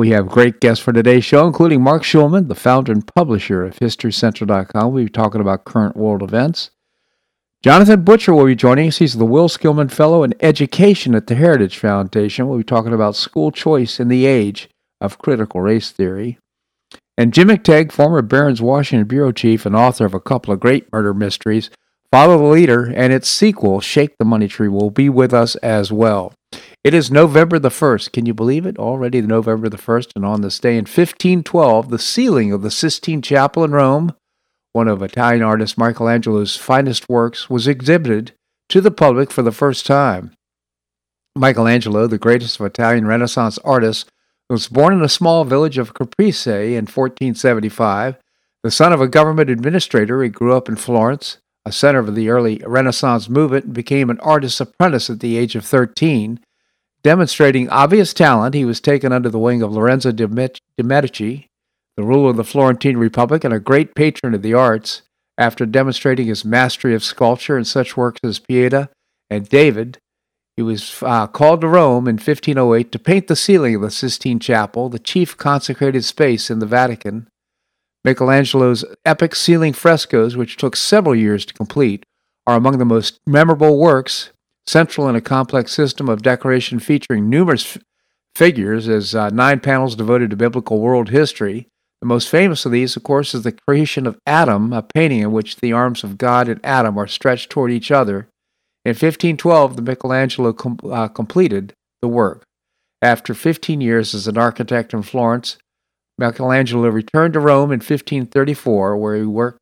We have great guests for today's show, including Marc Schulman, the founder and publisher of HistoryCentral.com. We'll be talking about current world events. Jonathan Butcher will be joining us. He's the Will Skillman Fellow in Education at the Heritage Foundation. We'll be talking about school choice in the age of critical race theory. And Jim McTague, former Barron's Washington bureau chief and author of a couple of great murder mysteries, Follow the Leader, and its sequel, Shake the Money Tree, will be with us as well. It is November the 1st. Can you believe it? Already November the 1st, and on this day in 1512, the ceiling of the Sistine Chapel in Rome, one of Italian artist Michelangelo's finest works, was exhibited to the public for the first time. Michelangelo, the greatest of Italian Renaissance artists, was born in a small village of Caprese in 1475. The son of a government administrator, he grew up in Florence, a center of the early Renaissance movement, and became an artist's apprentice at the age of 13. Demonstrating obvious talent, he was taken under the wing of Lorenzo de Medici, the ruler of the Florentine Republic and a great patron of the arts. After demonstrating his mastery of sculpture in such works as Pieta and David, he was uh, called to Rome in 1508 to paint the ceiling of the Sistine Chapel, the chief consecrated space in the Vatican. Michelangelo's epic ceiling frescoes, which took several years to complete, are among the most memorable works, central in a complex system of decoration featuring numerous f- figures as uh, nine panels devoted to biblical world history. The most famous of these, of course, is the creation of Adam, a painting in which the arms of God and Adam are stretched toward each other. In 1512, the Michelangelo com- uh, completed the work. After 15 years as an architect in Florence, Michelangelo returned to Rome in 1534, where he worked,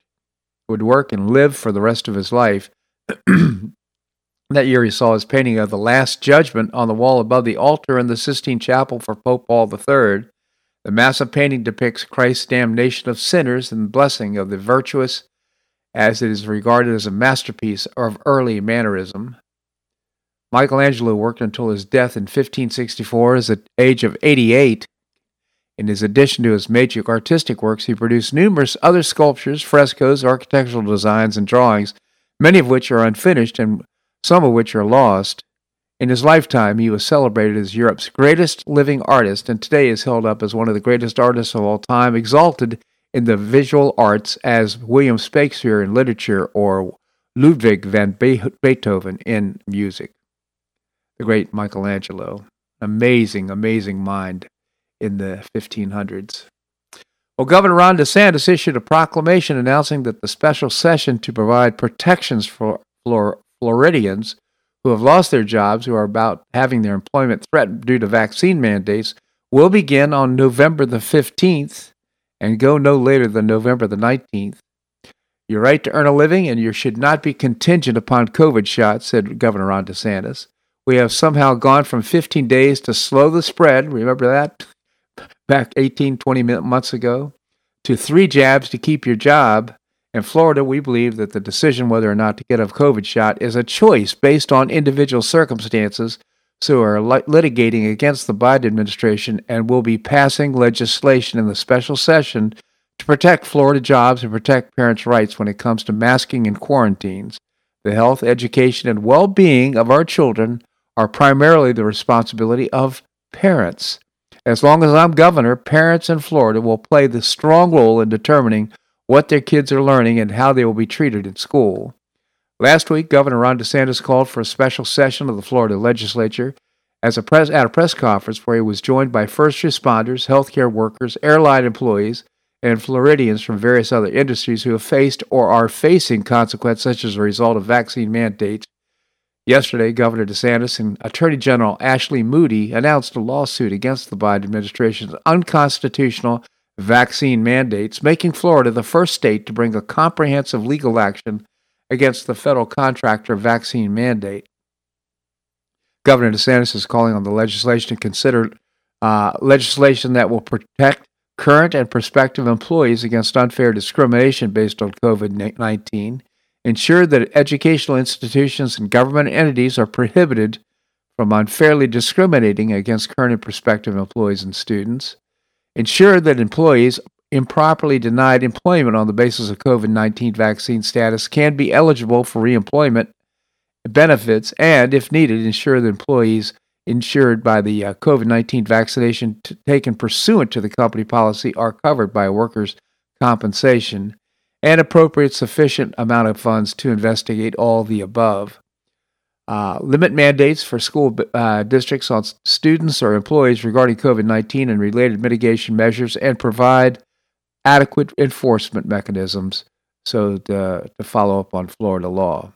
would work and live for the rest of his life. that year, he saw his painting of the Last Judgment on the wall above the altar in the Sistine Chapel for Pope Paul III. The massive painting depicts Christ's damnation of sinners and blessing of the virtuous as it is regarded as a masterpiece of early Mannerism. Michelangelo worked until his death in 1564 at the age of 88. In his addition to his major artistic works, he produced numerous other sculptures, frescoes, architectural designs, and drawings, many of which are unfinished and some of which are lost. In his lifetime, he was celebrated as Europe's greatest living artist, and today is held up as one of the greatest artists of all time, exalted in the visual arts as William Shakespeare in literature or Ludwig van Beethoven in music. The great Michelangelo, amazing, amazing mind in the 1500s. Well, Governor Ron DeSantis issued a proclamation announcing that the special session to provide protections for Floridians who have lost their jobs, who are about having their employment threatened due to vaccine mandates, will begin on November the 15th and go no later than November the 19th. Your right to earn a living and you should not be contingent upon COVID shots, said Governor Ron DeSantis. We have somehow gone from 15 days to slow the spread, remember that? Back 18, 20 months ago, to three jabs to keep your job. In Florida, we believe that the decision whether or not to get a COVID shot is a choice based on individual circumstances so we're litigating against the Biden administration and will be passing legislation in the special session to protect Florida jobs and protect parents' rights when it comes to masking and quarantines. The health, education, and well being of our children are primarily the responsibility of parents. As long as I'm governor, parents in Florida will play the strong role in determining what their kids are learning and how they will be treated in school. Last week, Governor Ron DeSantis called for a special session of the Florida legislature as a at a press conference where he was joined by first responders, healthcare workers, airline employees, and Floridians from various other industries who have faced or are facing consequences such as a result of vaccine mandates. Yesterday, Governor DeSantis and Attorney General Ashley Moody announced a lawsuit against the Biden administration's unconstitutional vaccine mandates, making Florida the first state to bring a comprehensive legal action against the federal contractor vaccine mandate. Governor DeSantis is calling on the legislation to consider uh, legislation that will protect current and prospective employees against unfair discrimination based on COVID 19, ensure that educational institutions and government entities are prohibited from unfairly discriminating against current and prospective employees and students, ensure that employees improperly denied employment on the basis of COVID 19 vaccine status can be eligible for reemployment benefits, and, if needed, ensure that employees insured by the uh, COVID 19 vaccination t- taken pursuant to the company policy are covered by workers' compensation and appropriate sufficient amount of funds to investigate all the above. Uh, limit mandates for school uh, districts on students or employees regarding COVID 19 and related mitigation measures and provide adequate enforcement mechanisms so to, to follow up on Florida law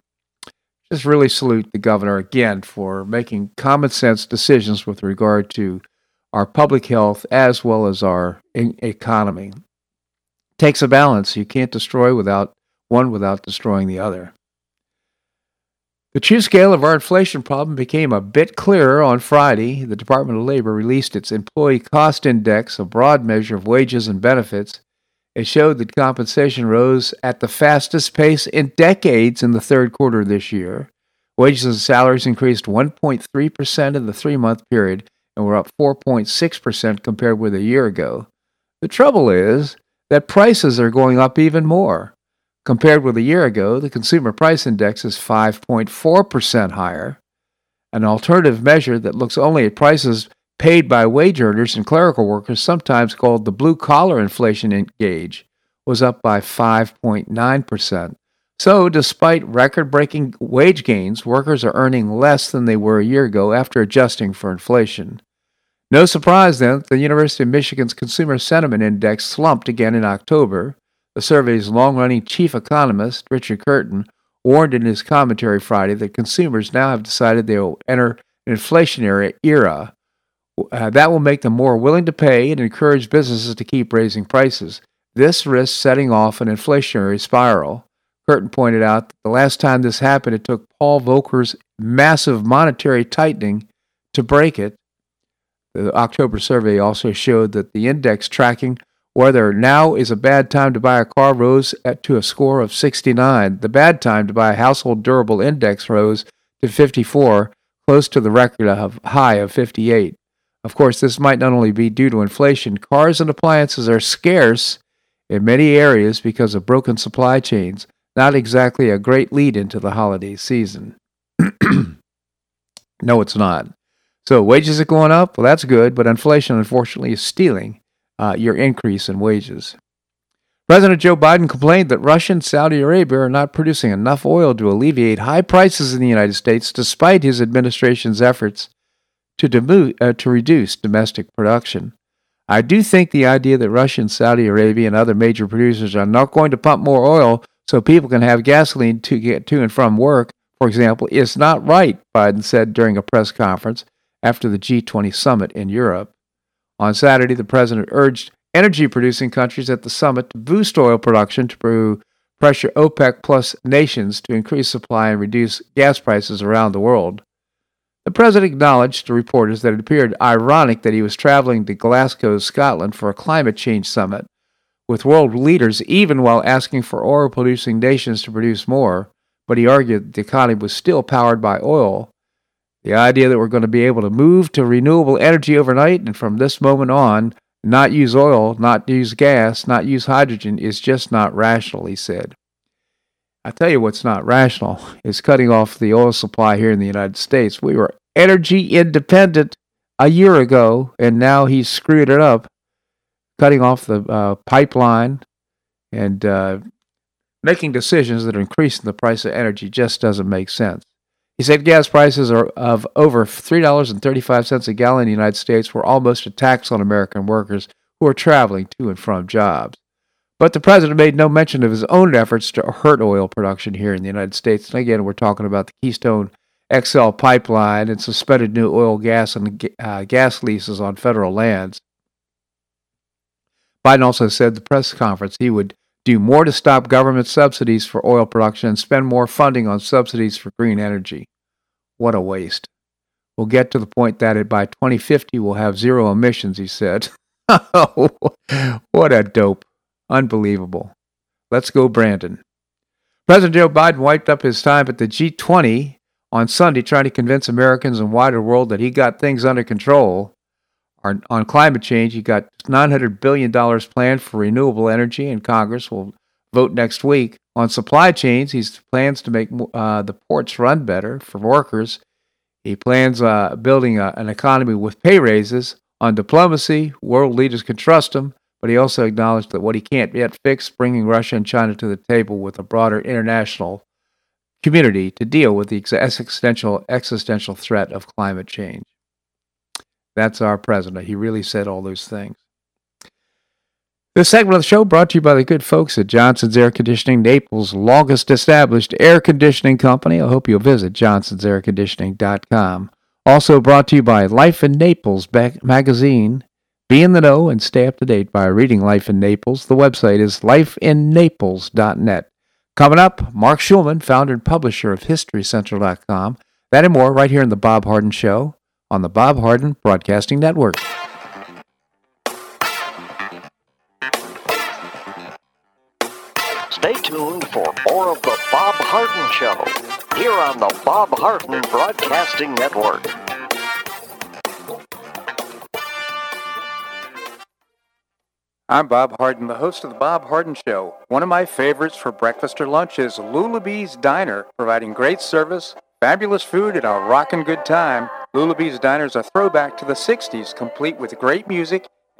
just really salute the governor again for making common sense decisions with regard to our public health as well as our economy. It takes a balance. You can't destroy without one without destroying the other. The true scale of our inflation problem became a bit clearer on Friday. The Department of Labor released its Employee Cost Index, a broad measure of wages and benefits, it showed that compensation rose at the fastest pace in decades in the third quarter of this year. Wages and salaries increased 1.3% in the three month period and were up 4.6% compared with a year ago. The trouble is that prices are going up even more. Compared with a year ago, the Consumer Price Index is 5.4% higher. An alternative measure that looks only at prices paid by wage earners and clerical workers, sometimes called the blue collar inflation gauge, was up by 5.9%. So, despite record breaking wage gains, workers are earning less than they were a year ago after adjusting for inflation. No surprise then the University of Michigan's Consumer Sentiment Index slumped again in October. The survey's long running chief economist, Richard Curtin, warned in his commentary Friday that consumers now have decided they will enter an inflationary era uh, that will make them more willing to pay and encourage businesses to keep raising prices. This risks setting off an inflationary spiral. Curtin pointed out that the last time this happened, it took Paul Volcker's massive monetary tightening to break it. The October survey also showed that the index tracking whether now is a bad time to buy a car rose at, to a score of 69. The bad time to buy a household durable index rose to 54, close to the record of high of 58. Of course, this might not only be due to inflation, cars and appliances are scarce in many areas because of broken supply chains, not exactly a great lead into the holiday season. no, it's not. So, wages are going up. Well, that's good, but inflation, unfortunately, is stealing uh, your increase in wages. President Joe Biden complained that Russia and Saudi Arabia are not producing enough oil to alleviate high prices in the United States, despite his administration's efforts to, demo- uh, to reduce domestic production. I do think the idea that Russia and Saudi Arabia and other major producers are not going to pump more oil so people can have gasoline to get to and from work, for example, is not right, Biden said during a press conference after the G20 summit in Europe. On Saturday, the president urged energy producing countries at the summit to boost oil production to pressure OPEC plus nations to increase supply and reduce gas prices around the world. The president acknowledged to reporters that it appeared ironic that he was traveling to Glasgow, Scotland for a climate change summit with world leaders, even while asking for oil producing nations to produce more. But he argued the economy was still powered by oil. The idea that we're going to be able to move to renewable energy overnight and from this moment on not use oil, not use gas, not use hydrogen is just not rational, he said. I tell you what's not rational is cutting off the oil supply here in the United States. We were energy independent a year ago, and now he's screwed it up, cutting off the uh, pipeline and uh, making decisions that are increasing the price of energy just doesn't make sense. He said gas prices are of over $3.35 a gallon in the United States were almost a tax on American workers who are traveling to and from jobs. But the president made no mention of his own efforts to hurt oil production here in the United States. And again, we're talking about the Keystone XL pipeline and suspended new oil, gas, and uh, gas leases on federal lands. Biden also said at the press conference he would do more to stop government subsidies for oil production and spend more funding on subsidies for green energy. What a waste. We'll get to the point that by 2050 we'll have zero emissions, he said. what a dope. Unbelievable. Let's go, Brandon. President Joe Biden wiped up his time at the G20 on Sunday trying to convince Americans and wider world that he got things under control. On climate change, he got $900 billion planned for renewable energy, and Congress will vote next week. On supply chains, he plans to make uh, the ports run better for workers. He plans uh, building a, an economy with pay raises. On diplomacy, world leaders can trust him, but he also acknowledged that what he can't yet fix, bringing Russia and China to the table with a broader international community to deal with the existential existential threat of climate change. That's our president. He really said all those things. This segment of the show brought to you by the good folks at Johnson's Air Conditioning, Naples' longest established air conditioning company. I hope you'll visit johnsonsairconditioning.com. Also brought to you by Life in Naples magazine. Be in the know and stay up to date by reading Life in Naples. The website is lifeinnaples.net. Coming up, Marc Schulman, founder and publisher of HistoryCentral.com. That and more right here in The Bob Harden Show on the Bob Harden Broadcasting Network. Harden Show here on the Bob Harden Broadcasting Network. I'm Bob Harden, the host of the Bob Harden Show. One of my favorites for breakfast or lunch is Lulabee's Diner, providing great service, fabulous food, and a rockin' good time. Lulabee's Diner is a throwback to the 60s, complete with great music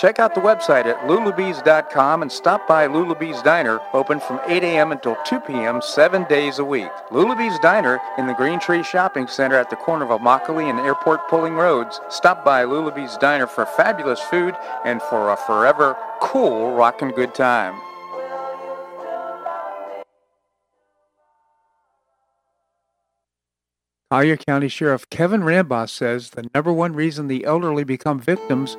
Check out the website at lulabees.com and stop by Lulabee's Diner, open from 8 a.m. until 2 p.m. seven days a week. Lulabee's Diner in the Green Tree Shopping Center at the corner of Immokalee and Airport Pulling Roads. Stop by Lulabee's Diner for fabulous food and for a forever cool rockin' good time. Collier County Sheriff Kevin Rambosk says the number one reason the elderly become victims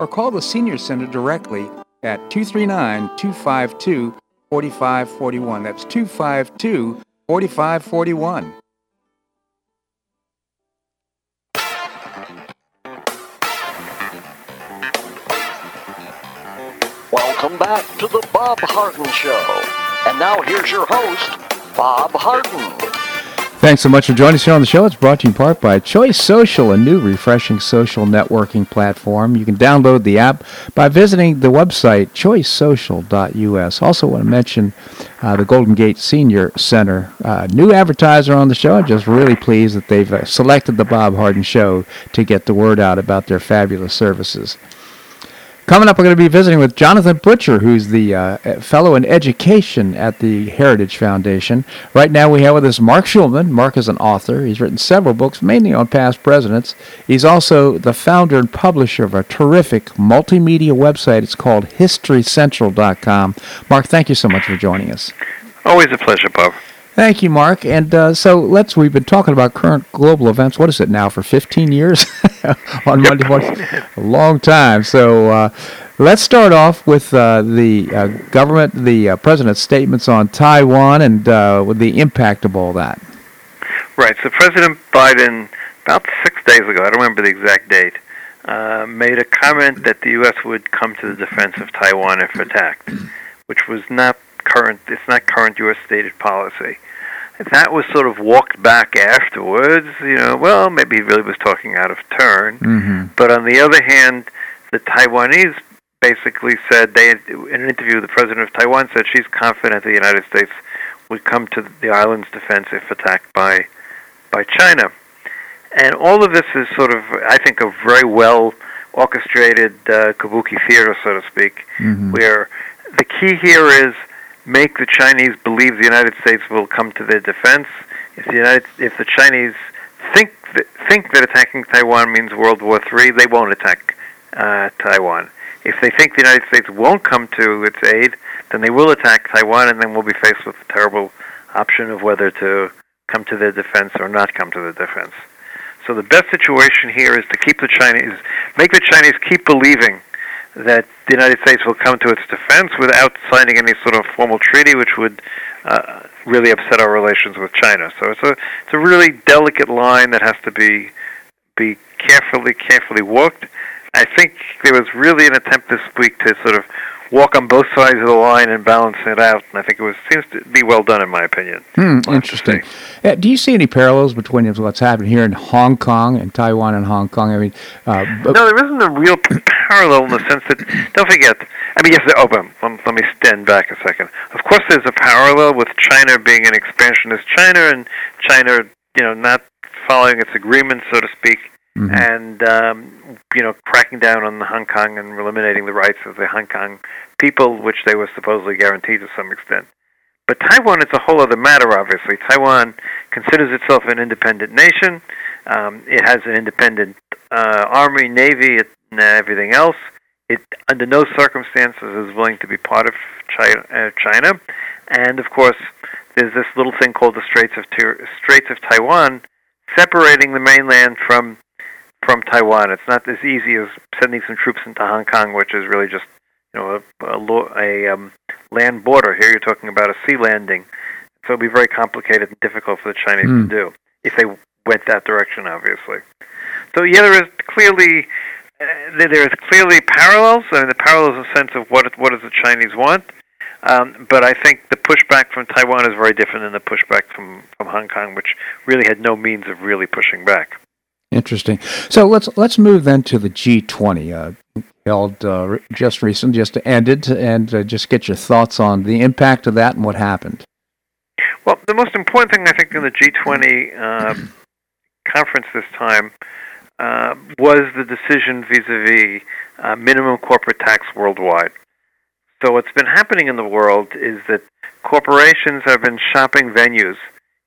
or call the Senior Center directly at 239 252 4541. That's 252 4541. Welcome back to the Bob Harden Show. And now here's your host, Bob Harden. Thanks so much for joining us here on the show. It's brought to you in part by Choice Social, a new refreshing social networking platform. You can download the app by visiting the website choicesocial.us. Also, want to mention uh, the Golden Gate Senior Center. Uh, new advertiser on the show. I'm just really pleased that they've uh, selected the Bob Harden Show to get the word out about their fabulous services. Coming up, we're going to be visiting with Jonathan Butcher, who's the uh, fellow in education at the Heritage Foundation. Right now, we have with us Marc Schulman. Marc is an author. He's written several books, mainly on past presidents. He's also the founder and publisher of a terrific multimedia website. It's called HistoryCentral.com. Marc, thank you so much for joining us. Always a pleasure, Bob. Thank you, Marc. And uh, so let's. We've been talking about current global events. What is it now for 15 years on Monday morning? A long time. So uh, let's start off with uh, the uh, government, the uh, president's statements on Taiwan, and uh, with the impact of all that. Right. So President Biden, about six days ago, I don't remember the exact date, uh, made a comment that the U.S. would come to the defense of Taiwan if attacked, which was not current. It's not current U.S. stated policy. That was sort of walked back afterwards. You know, well, maybe he really was talking out of turn. Mm-hmm. But on the other hand, the Taiwanese basically said they, in an interview, the president of Taiwan said she's confident the United States would come to the island's defense if attacked by by China. And all of this is sort of, I think, a very well orchestrated uh, kabuki theater, so to speak, Mm-hmm. where the key here is make the Chinese believe the United States will come to their defense. If the United, if the Chinese think that, think that attacking Taiwan means World War III, they won't attack uh, Taiwan. If they think the United States won't come to its aid, then they will attack Taiwan, and then we'll be faced with the terrible option of whether to come to their defense or not come to their defense. So the best situation here is to keep the Chinese, make the Chinese keep believing that the United States will come to its defense without signing any sort of formal treaty, which would uh, really upset our relations with China. So it's a it's a really delicate line that has to be be carefully carefully walked. I think there was really an attempt this week to sort of walk on both sides of the line and balance it out, and I think it was seems to be well done in my opinion. Hmm, interesting. Uh, do you see any parallels between what's happening here in Hong Kong and Taiwan and Hong Kong? I mean, uh, No, there isn't a real parallel in the sense that don't forget. I mean, yes. there- Oh, but let, let me stand back a second. Of course, there's a parallel with China being an expansionist China and China, you know, not following its agreements, so to speak, Mhm. and um, you know, cracking down on Hong Kong and eliminating the rights of the Hong Kong people, which they were supposedly guaranteed to some extent. But Taiwan is a whole other matter, obviously. Taiwan considers itself an independent nation. Um, it has an independent uh, army, navy, and everything else. It, under no circumstances, is willing to be part of China. Uh, China. And of course, there's this little thing called the Straits of Straits of Taiwan, separating the mainland from from Taiwan. It's not as easy as sending some troops into Hong Kong, which is really just you know a, a, a um, land border. Here you're talking about a sea landing, so it'd be very complicated and difficult for the Chinese Hmm. to do if they went that direction, obviously. So yeah, there is clearly uh, there there is clearly parallels. I mean, the parallels in the sense of what what does the Chinese want. Um, but I think the pushback from Taiwan is very different than the pushback from, from Hong Kong, which really had no means of really pushing back. Interesting. So let's let's move then to the G20 uh, held uh, just recent, just ended, and uh, just get your thoughts on the impact of that and what happened. Well, the most important thing I think in the G20 um, conference this time uh, was the decision vis-a-vis uh, minimum corporate tax worldwide. So what's been happening in the world is that corporations have been shopping venues,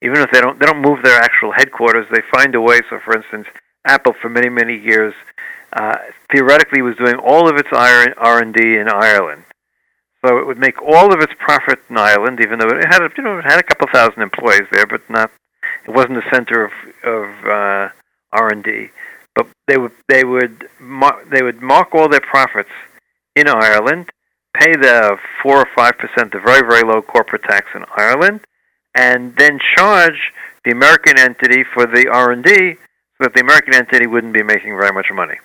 even if they don't they don't move their actual headquarters. They find a way. So, for instance, Apple for many many years uh, theoretically was doing all of its R and D in Ireland. So it would make all of its profit in Ireland, even though it had you know it had a couple thousand employees there, but not it wasn't the center of of uh, R and D. But they would they would mar- they would mark all their profits in Ireland, pay the four or five percent, the very very low corporate tax in Ireland, and then charge the American entity for the R and D, that the American entity wouldn't be making very much money.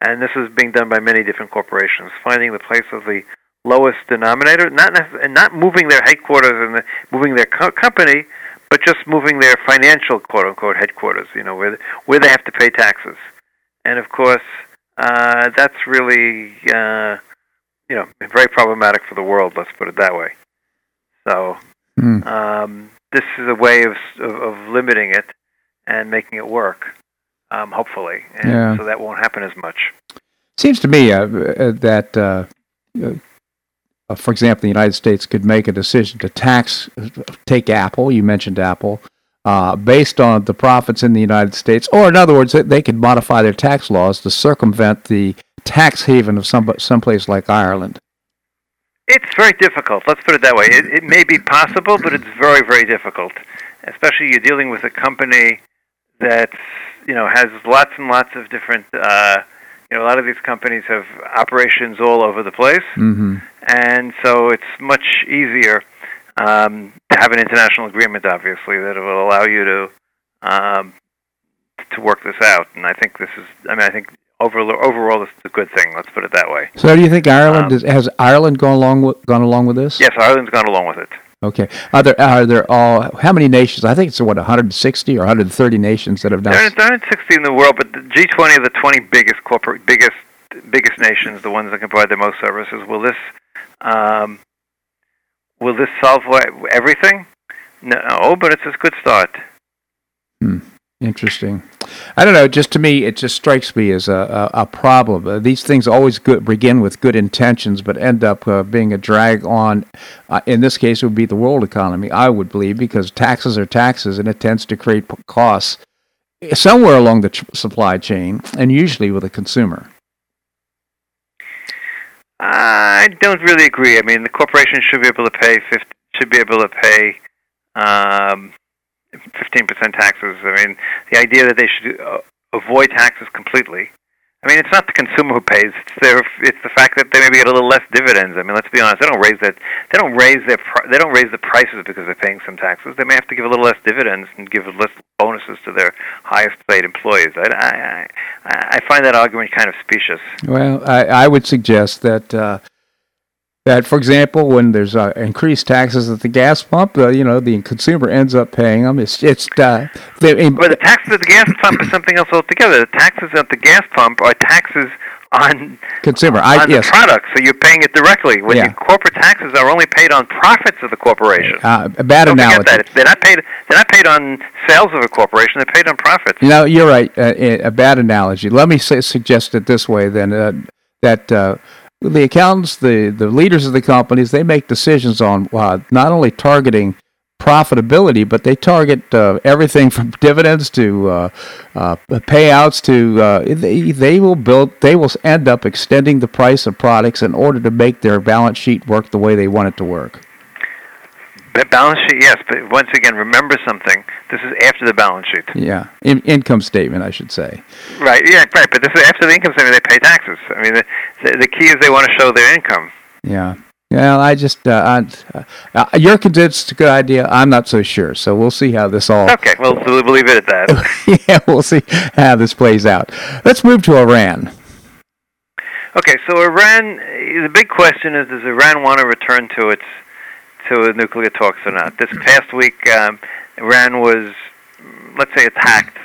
And this is being done by many different corporations, finding the place of the lowest denominator, not and not moving their headquarters and the, moving their co- company, but just moving their financial quote unquote headquarters. You know, where where they have to pay taxes, and of course uh, that's really uh, you know very problematic for the world. Let's put it that way. So Hmm. um, this is a way of, of of limiting it and making it work. Um, hopefully, and Yeah. so that won't happen as much. Seems to me uh, uh, that, uh, uh, for example, the United States could make a decision to tax, take Apple. You mentioned Apple. Uh, based on the profits in the United States, or in other words, they- they could modify their tax laws to circumvent the tax haven of some someplace like Ireland. It's very difficult. Let's put it that way. It, it may be possible, but it's very, very difficult. Especially you're dealing with a company that you know has lots and lots of different. Uh, you know, a lot of these companies have operations all over the place, Mm-hmm. and so it's much easier um, to have an international agreement, obviously, that will allow you to um, to work this out. And I think this is. I mean, I think overall, overall, this is a good thing. Let's put it that way. So, do you think Ireland Um, is, has Ireland gone along with gone along with this? Yes, Ireland's gone along with it. Okay. Are there are there all how many nations? I think it's what 160 or 130 nations that have now. There are, there are 60 in the world, but the G20 are the 20 biggest corporate, biggest, biggest nations, the ones that can provide the most services. Will this, um, will this solve everything? No, but it's a good start. Interesting. I don't know. Just to me, it just strikes me as a, a, a problem. Uh, these things always good, begin with good intentions, but end up uh, being a drag on. Uh, in this case, it would be the world economy. I would believe because taxes are taxes, and it tends to create p- costs somewhere along the tr- supply chain, and usually with the consumer. I don't really agree. I mean, the corporation should be able to pay 50, should be able to pay um, 15% taxes. I mean, the idea that they should uh, avoid taxes completely. I mean, it's not the consumer who pays. It's their. It's the fact that they maybe get a little less dividends. I mean, let's be honest. They don't raise that. They don't raise their. They don't raise the prices because they're paying some taxes. They may have to give a little less dividends and give less bonuses to their highest paid employees. I, I, I, I find that argument kind of specious. Well, I, I would suggest that uh, that, for example, when there's uh, increased taxes at the gas pump, uh, you know, the consumer ends up paying them. It's it's uh, they, But the taxes at the gas pump is something else altogether. The taxes at the gas pump are taxes on consumer. I on yes, the product, so you're paying it directly. When Yeah. corporate taxes are only paid on profits of the corporation. uh, a bad Don't analogy. forget that they're not paid. They're not paid on sales of a corporation. They're paid on profits. You know, you're right. Uh, a a bad analogy. Let me say, suggest it this way then: uh, that uh, the accountants, the the leaders of the companies, they make decisions on uh, not only targeting profitability, but they target uh, everything from dividends to uh, uh, payouts to uh, they they will build they will end up extending the price of products in order to make their balance sheet work the way they want it to work. The balance sheet, yes, but once again, remember something. This is after the balance sheet, Yeah, In- income statement, I should say. right? Yeah, right. But this is after the income statement. They pay taxes. I mean, the, the, the key is they want to show their income. Yeah. Well, I just, uh, I, uh, you're convinced it's a good idea. I'm not so sure. So we'll see how this all. Okay, well, we'll we'll leave it at that. yeah, we'll see how this plays out. Let's move to Iran. Okay, so Iran. The big question is: Does Iran want to return to its to nuclear talks or not? This past week, um, Iran was, let's say, attacked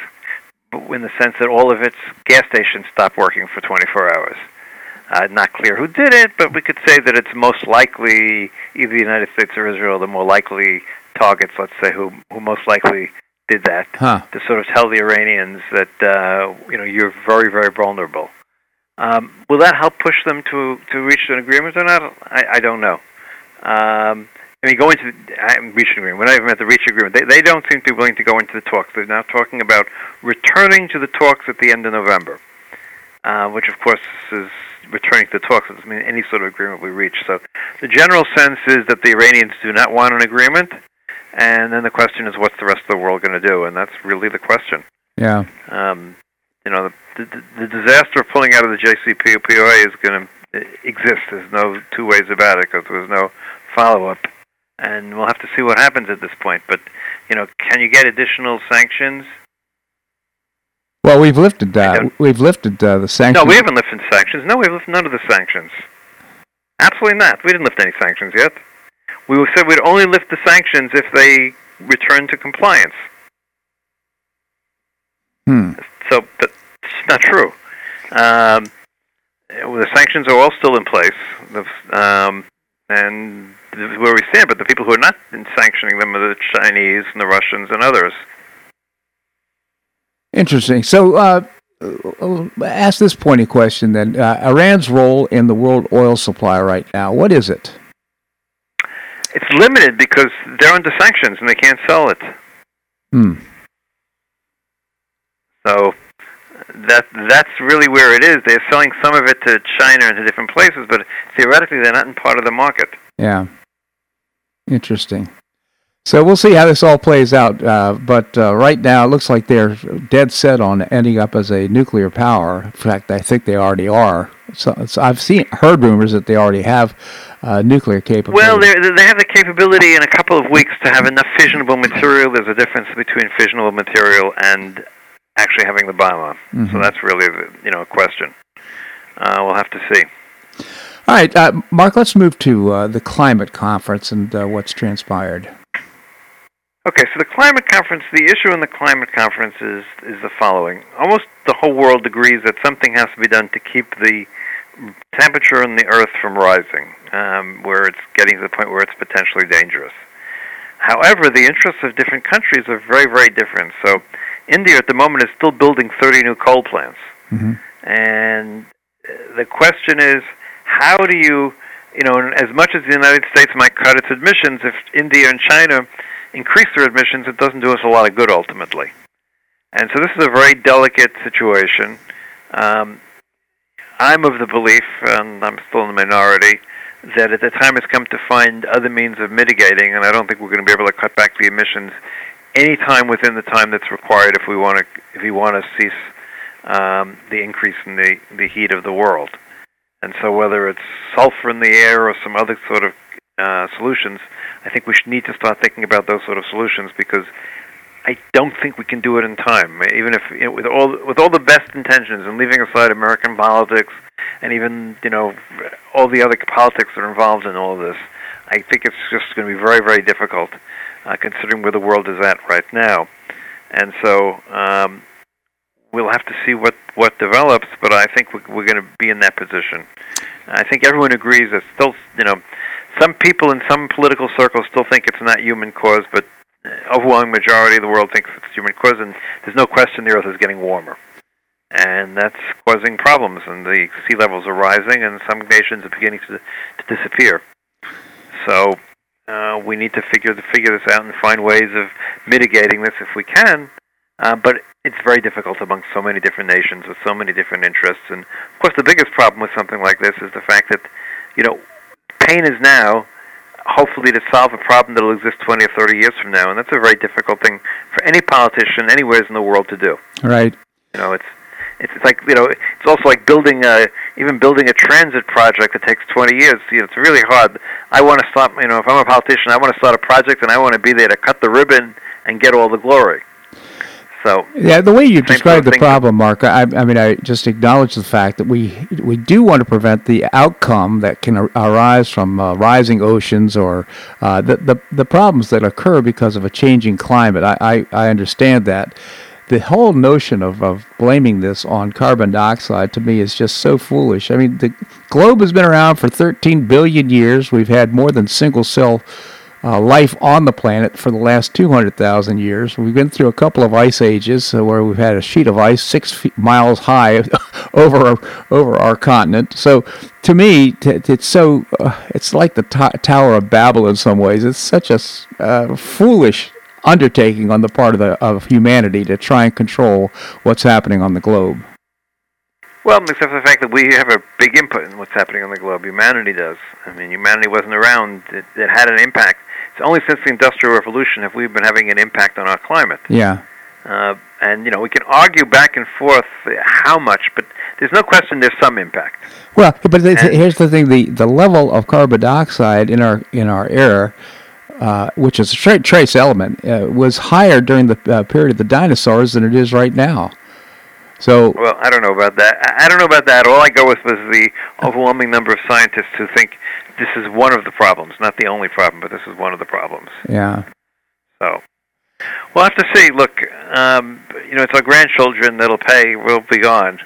in the sense that all of its gas stations stopped working for 24 hours. Uh, not clear who did it, but we could say that it's most likely either the United States or Israel, the more likely targets. Let's say who who most likely did that Huh. to sort of tell the Iranians that uh, you know you're very very vulnerable. Um, will that help push them to to reach an agreement or not? I, I don't know. Um, I mean, going to I reach an agreement. We're not even at the reach agreement. They they don't seem to be willing to go into the talks. They're now talking about returning to the talks at the end of November, uh, which of course is returning to the talks. It doesn't mean any sort of agreement we reach. So the general sense is that the Iranians do not want an agreement, and then the question is, what's the rest of the world going to do? And that's really the question. Yeah. Um, you know, the, the, the disaster of pulling out of the JCPOA is going to exist. There's no two ways about it because there's no follow-up, and we'll have to see what happens at this point. But you know, can you get additional sanctions? Well, we've lifted uh, we've lifted uh, the sanctions. No, we haven't lifted sanctions. No, we've lifted none of the sanctions. Absolutely not. We didn't lift any sanctions yet. We said we'd only lift the sanctions if they return to compliance. Hmm. So that's not true. Um, the sanctions are all still in place, um, and where we stand. But the people who are not sanctioning them are the Chinese and the Russians and others. Interesting. So, uh, uh, ask this pointy question then: uh, Iran's role in the world oil supply right now. What is it? It's limited because they're under sanctions and they can't sell it. Hmm. So that that's really where it is. They're selling some of it to China and to different places, but theoretically, they're not in part of the market. Yeah. Interesting. So we'll see how this all plays out. Uh, but uh, right now, it looks like they're dead set on ending up as a nuclear power. In fact, I think they already are. So, so I've seen heard rumors that they already have uh, nuclear capability. Well, they they have the capability in a couple of weeks to have enough fissionable material. There's a difference between fissionable material and actually having the bomb on. Mm-hmm. So that's really the, you know a question. Uh, we'll have to see. All right, uh, Marc. Let's move to uh, the climate conference and uh, what's transpired. Okay, so the climate conference, the issue in the climate conference is, is the following. Almost the whole world agrees that something has to be done to keep the temperature on the Earth from rising, um, where it's getting to the point where it's potentially dangerous. However, the interests of different countries are very, very different. So, India at the moment is still building 30 new coal plants. Mm-hmm. And the question is, how do you, you know, as much as the United States might cut its emissions, if India and China increase their emissions, it doesn't do us a lot of good ultimately. And so this is a very delicate situation. Um, I'm of the belief, and I'm still in the minority, that at the time has come to find other means of mitigating, and I don't think we're going to be able to cut back the emissions any time within the time that's required if we want to if we want to cease um, the increase in the the heat of the world. And so, whether it's sulfur in the air or some other sort of uh, solutions, I think we should need to start thinking about those sort of solutions because I don't think we can do it in time. Even if you know, with all with all the best intentions and leaving aside American politics and even you know all the other politics that are involved in all this, I think it's just going to be very very difficult uh, considering where the world is at right now. And so um, we'll have to see what what develops. But I think we're, we're going to be in that position. I think everyone agrees that still you know some people in some political circles still think it's not human cause, but overwhelming majority of the world thinks it's human cause, and there's no question the Earth is getting warmer, and that's causing problems. And the sea levels are rising, and some nations are beginning to, to disappear. So uh, we need to figure to figure this out and find ways of mitigating this if we can. Uh, but it's very difficult among so many different nations with so many different interests. And of course, the biggest problem with something like this is the fact that, you know, pain is now, hopefully to solve a problem that will exist 20 or 30 years from now, and that's a very difficult thing for any politician anywhere in the world to do. Right. You know, it's it's, like you know, it's also like building a even building a transit project that takes 20 years. You know, it's really hard. I want to start. You know, if I'm a politician, I want to start a project and I want to be there to cut the ribbon and get all the glory. So yeah, the way you describe the problem, Marc, I, I, mean, I just acknowledge the fact that we we do want to prevent the outcome that can arise from uh, rising oceans or uh, the, the the problems that occur because of a changing climate. I I, I understand that. The whole notion of, of blaming this on carbon dioxide to me is just so foolish. I mean, the globe has been around for 13 billion years. We've had more than single cell uh, life on the planet for the last 200,000 years. We've been through a couple of ice ages uh, where we've had a sheet of ice six feet, miles high over our, over our continent. So, to me, t- it's so uh, it's like the t- Tower of Babel in some ways. It's such a uh, foolish undertaking on the part of the of humanity to try and control what's happening on the globe. Well, except for the fact that we have a big input in what's happening on the globe. Humanity does. I mean, humanity wasn't around. It, it had an impact only since the Industrial Revolution have we been having an impact on our climate. Yeah. Uh, and you know we can argue back and forth how much, but there's no question there's some impact. Well, but here's the thing: the the level of carbon dioxide in our in our air. Uh, which is a tra- trace element, uh, was higher during the uh, period of the dinosaurs than it is right now. So well, I don't know about that. I don't know about that. All I go with was the overwhelming number of scientists who think this is one of the problems, not the only problem, but this is one of the problems. Yeah. So we'll have to see. Look, um, you know, it's our grandchildren that'll pay. We'll be gone,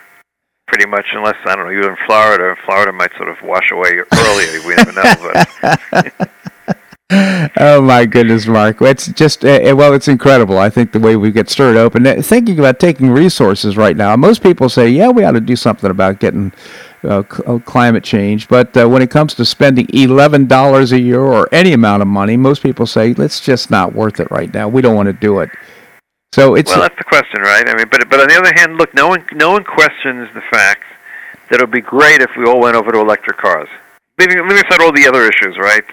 pretty much, unless I don't know. You're in Florida. Florida might sort of wash away earlier. we never know. But oh my goodness, Marc! It's just uh, well, it's incredible. I think the way we get stirred open, thinking about taking resources right now. Most people say, "Yeah, we ought to do something about getting uh, c- uh, climate change," but uh, when it comes to spending eleven dollars a year or any amount of money, most people say, "It's just not worth it right now. We don't want to do it." So it's well, that's the question, right? I mean, but but on the other hand, look, no one no one questions the fact that it would be great if we all went over to electric cars. Leaving leaving aside all the other issues, right?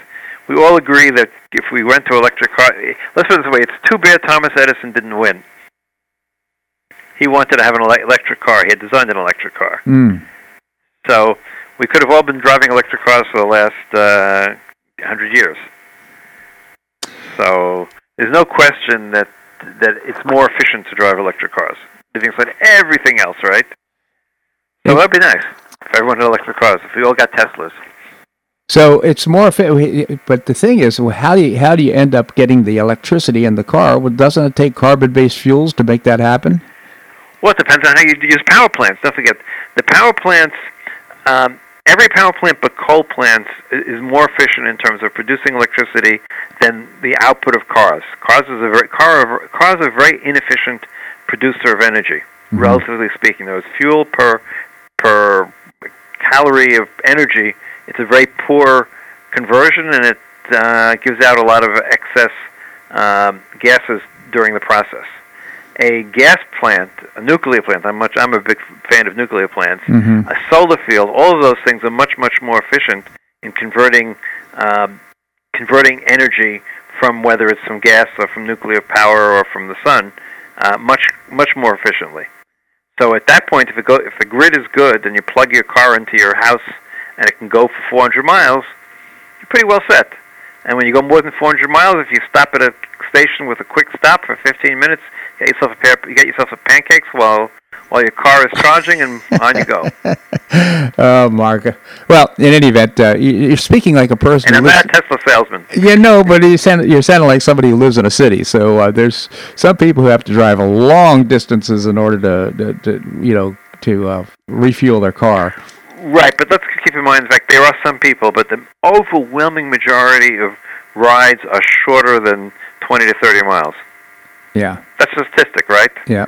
We all agree that if we went to electric car, let's put it this way: it's too bad Thomas Edison didn't win. He wanted to have an electric car. He had designed an electric car. Mm. So we could have all been driving electric cars for the last uh, hundred years. So there's no question that that it's more efficient to drive electric cars. Leaving aside everything else, right? So that'd be nice if everyone had electric cars. If we all got Teslas. So it's more efficient. But the thing is, how do you how do you end up getting the electricity in the car? Well, doesn't it take carbon-based fuels to make that happen? Well, it depends on how you use power plants. Don't forget the power plants. Um, every power plant but coal plants is more efficient in terms of producing electricity than the output of cars. Cars is a very, car, cars are a very inefficient producer of energy, mm-hmm. relatively speaking. There is fuel per per calorie of energy. It's a very poor conversion, and it uh, gives out a lot of excess um, gases during the process a gas plant, a nuclear plant. I'm much. I'm a big fan of nuclear plants. Mm-hmm. A solar field. All of those things are much, much more efficient in converting um, converting energy from whether it's from gas or from nuclear power or from the sun, uh, much, much more efficiently. So at that point, if it go, if the grid is good, then you plug your car into your house, and it can go for 400 miles, you're pretty well set. And when you go more than 400 miles, if you stop at a station with a quick stop for 15 minutes, get yourself a pair. You get yourself some pancakes while while your car is charging, and on you go. oh, Marc. Well, in any event, uh, you're speaking like a person. And I'm not a Tesla salesman. Yeah, no, but you sound, you're sounding like somebody who lives in a city. So uh, there's some people who have to drive long distances in order to, to, to you know, to uh, refuel their car. Right, but let's keep in mind, in fact, there are some people, but the overwhelming majority of rides are shorter than 20 to 30 miles. Yeah. That's a statistic, right? Yeah.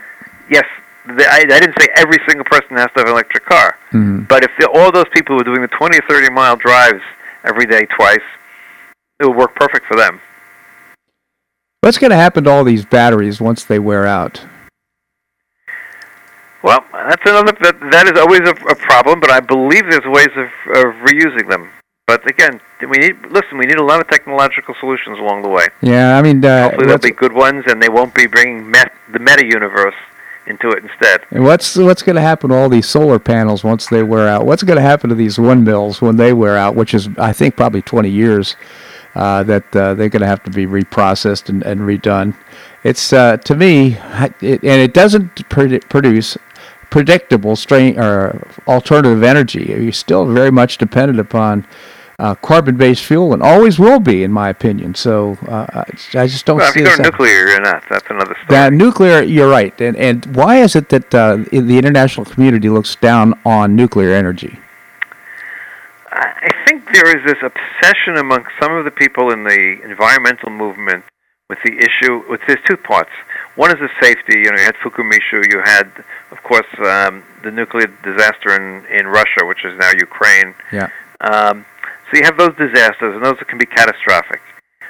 Yes, the, I, I didn't say every single person has to have an electric car. Mm-hmm. But if the, all those people were doing the 20 or 30 mile drives every day twice, it would work perfect for them. What's going to happen to all these batteries once they wear out? Well, that's another that, that is always a, a problem, but I believe there's ways of, of reusing them. But again, we need listen. We need a lot of technological solutions along the way. Yeah, I mean, uh, hopefully there'll be good ones, and they won't be bringing met, the meta universe into it instead. And what's what's going to happen to all these solar panels once they wear out? What's going to happen to these windmills when they wear out? Which is, I think, probably 20 years uh, that uh, they're going to have to be reprocessed and, and redone. It's uh, to me, it, and it doesn't produce predictable strain or alternative energy. You're still very much dependent upon uh, carbon-based fuel, and always will be, in my opinion. So uh, I just don't well, see. Well, if you go nuclear, you're not. That's another story. That nuclear, you're right. And and why is it that uh, the international community looks down on nuclear energy? I think there is this obsession among some of the people in the environmental movement with the issue. With there's two parts. One is the safety. You know, you had Fukushima. You had, of course, um, the nuclear disaster in in Russia, which is now Ukraine. Yeah. Um, so you have those disasters, and those can be catastrophic.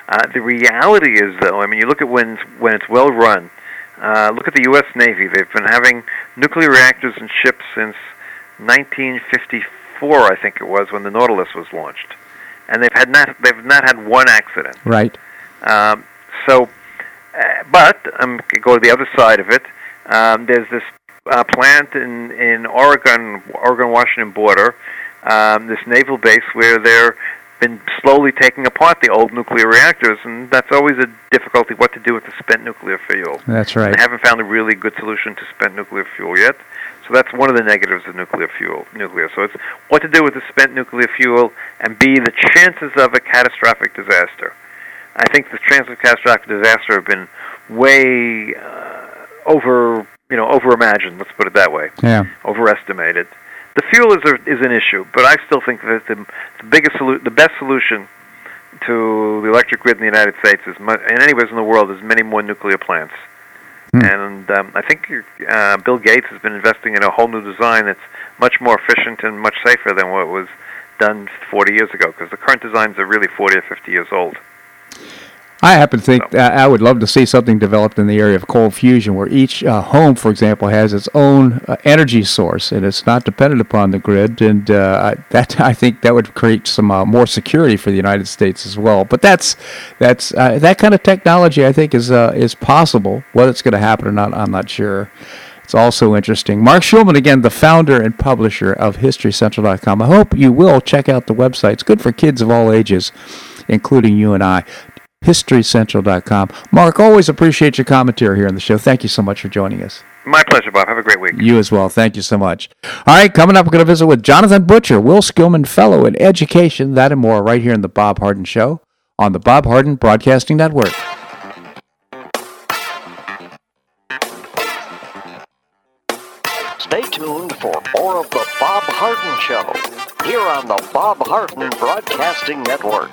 Uh, the reality is, though, I mean, you look at when it's, when it's well run. Uh, look at the U.S. Navy. They've been having nuclear reactors in ships since 1954, I think it was, when the Nautilus was launched, and they've had not they've not had one accident. Right. Um, so, uh, but I'm to go to the other side of it. Um, there's this uh, plant in in Oregon, Oregon Washington border um, this naval base where they're been slowly taking apart the old nuclear reactors, and that's always a difficulty what to do with the spent nuclear fuel. That's right. They haven't found a really good solution to spent nuclear fuel yet. So that's one of the negatives of nuclear fuel. Nuclear. So it's what to do with the spent nuclear fuel, and b the chances of a catastrophic disaster. I think the chances of catastrophic disaster have been way uh, over, you know, over imagined. Let's put it that way. Yeah. Overestimated the fuel is a, is an issue, but I still think that the, the biggest solu- the best solution to the electric grid in the United States is mu- and anywhere in the world is many more nuclear plants. Hmm. And um, I think uh, Bill Gates has been investing in a whole new design that's much more efficient and much safer than what was done 40 years ago, because the current designs are really 40 or 50 years old. I happen to think so. I would love to see something developed in the area of cold fusion, where each uh, home, for example, has its own uh, energy source and it's not dependent upon the grid. And uh, that I think that would create some uh, more security for the United States as well. But that's that's uh, that kind of technology. I think is uh, is possible. Whether it's going to happen or not, I'm not sure. It's also interesting. Marc Schulman, again, the founder and publisher of HistoryCentral.com. I hope you will check out the website. It's good for kids of all ages, including you and I. HistoryCentral.com. Marc, always appreciate your commentary here on the show. Thank you so much for joining us. My pleasure, Bob. Have a great week. You as well. Thank you so much. All right, coming up, we're going to visit with Jonathan Butcher, Will Skillman Fellow in Education, that and more right here in the Bob Harden Show on the Bob Harden Broadcasting Network. Stay tuned for more of the Bob Harden Show here on the Bob Harden Broadcasting Network.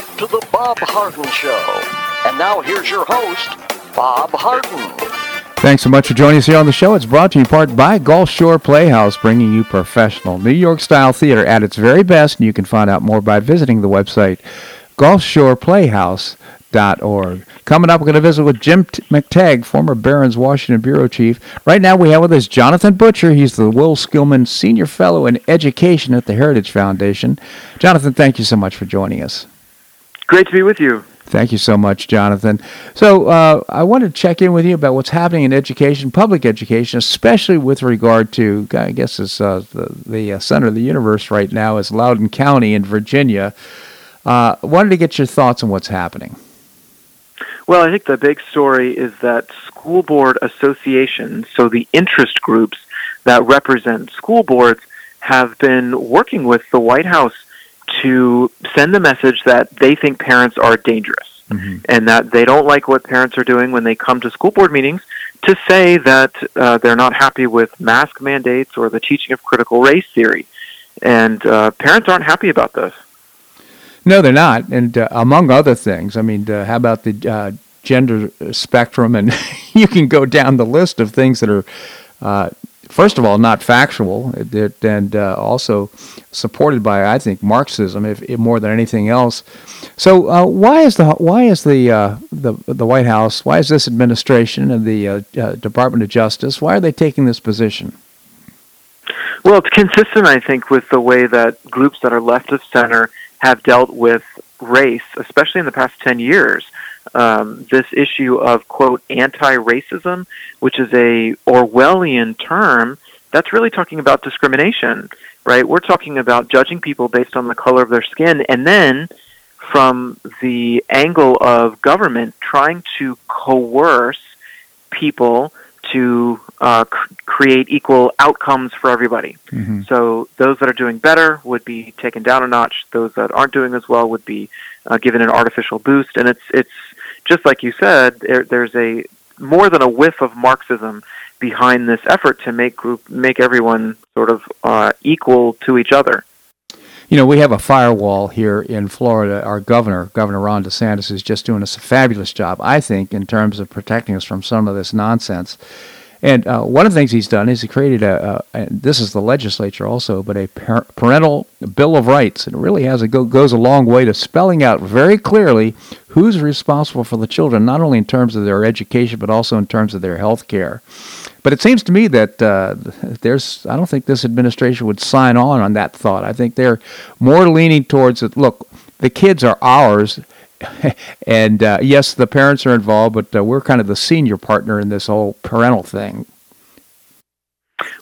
Back to the Bob Harden Show. And now here's your host, Bob Harden. Thanks so much for joining us here on the show. It's brought to you in part by Gulf Shore Playhouse, bringing you professional New York style theater at its very best. And you can find out more by visiting the website gulfshoreplayhouse.org. Coming up, we're going to visit with Jim McTague, former Barron's Washington Bureau Chief. Right now, we have with us Jonathan Butcher. He's the Will Skillman Senior Fellow in Education at the Heritage Foundation. Jonathan, thank you so much for joining us. Great to be with you. Thank you so much, Jonathan. So, uh, I want to check in with you about what's happening in education, public education, especially with regard to, I guess, it's, uh, the, the uh, center of the universe right now is Loudoun County in Virginia. Uh, wanted to get your thoughts on what's happening. Well, I think the big story is that school board associations, so the interest groups that represent school boards, have been working with the White House to send the message that they think parents are dangerous mm-hmm. and that they don't like what parents are doing when they come to school board meetings to say that uh, they're not happy with mask mandates or the teaching of critical race theory. And uh, parents aren't happy about this. No, they're not. And uh, among other things, I mean, uh, how about the uh, gender spectrum? And you can go down the list of things that are, uh, first of all, not factual, and uh, also supported by, I think, Marxism, if, if more than anything else. So, uh, why is the why is the the the White House, why is this administration and the Department of Justice, why are they taking this position? Well, it's consistent, I think, with the way that groups that are left of center have dealt with race, especially in the past 10 years. Um, this issue of quote anti-racism, which is a Orwellian term that's really talking about discrimination, right? We're talking about judging people based on the color of their skin, and then from the angle of government trying to coerce people to uh, c- create equal outcomes for everybody. Mm-hmm. So those that are doing better would be taken down a notch. Those that aren't doing as well would be uh, given an artificial boost. And it's it's just like you said. There, there's a more than a whiff of Marxism behind this effort to make group make everyone sort of uh, equal to each other. You know, we have a firewall here in Florida. Our governor, Governor Ron DeSantis, is just doing a fabulous job, I think, in terms of protecting us from some of this nonsense. And uh, one of the things he's done is he created a, a this is the legislature also, but a par- parental bill of rights. It really has a go, goes a long way to spelling out very clearly who's responsible for the children, not only in terms of their education, but also in terms of their health care. But it seems to me that uh, there's, I don't think this administration would sign on on that thought. I think they're more leaning towards it. Look, the kids are ours. and uh, yes, the parents are involved, but uh, we're kind of the senior partner in this whole parental thing.